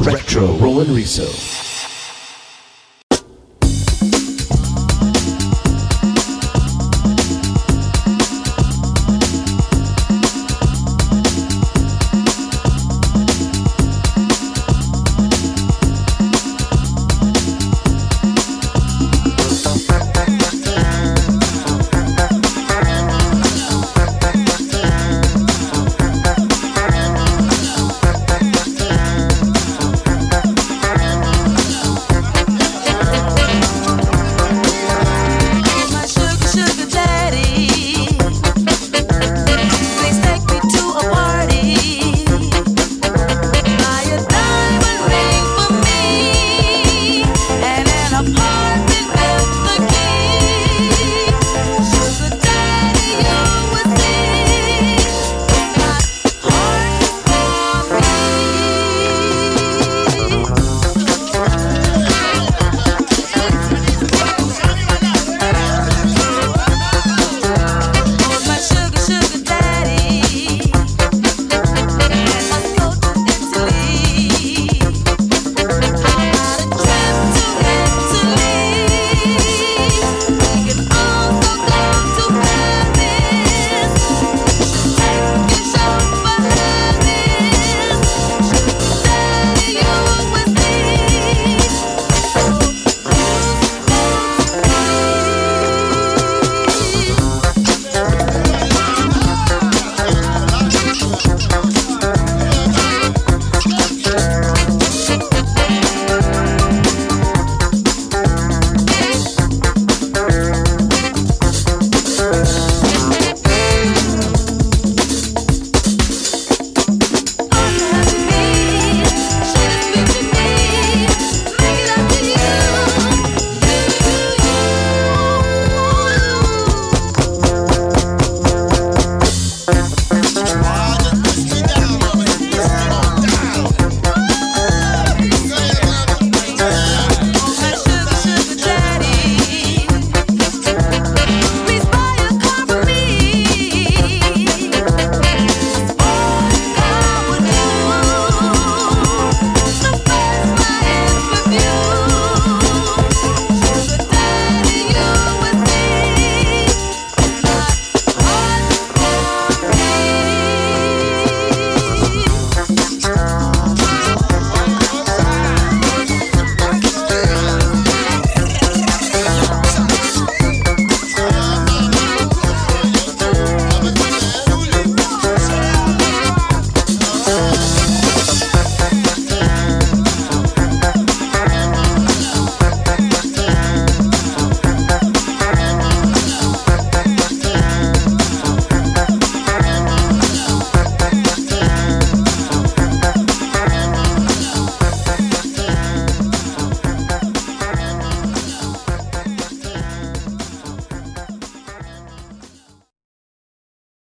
Retro Roland Riso.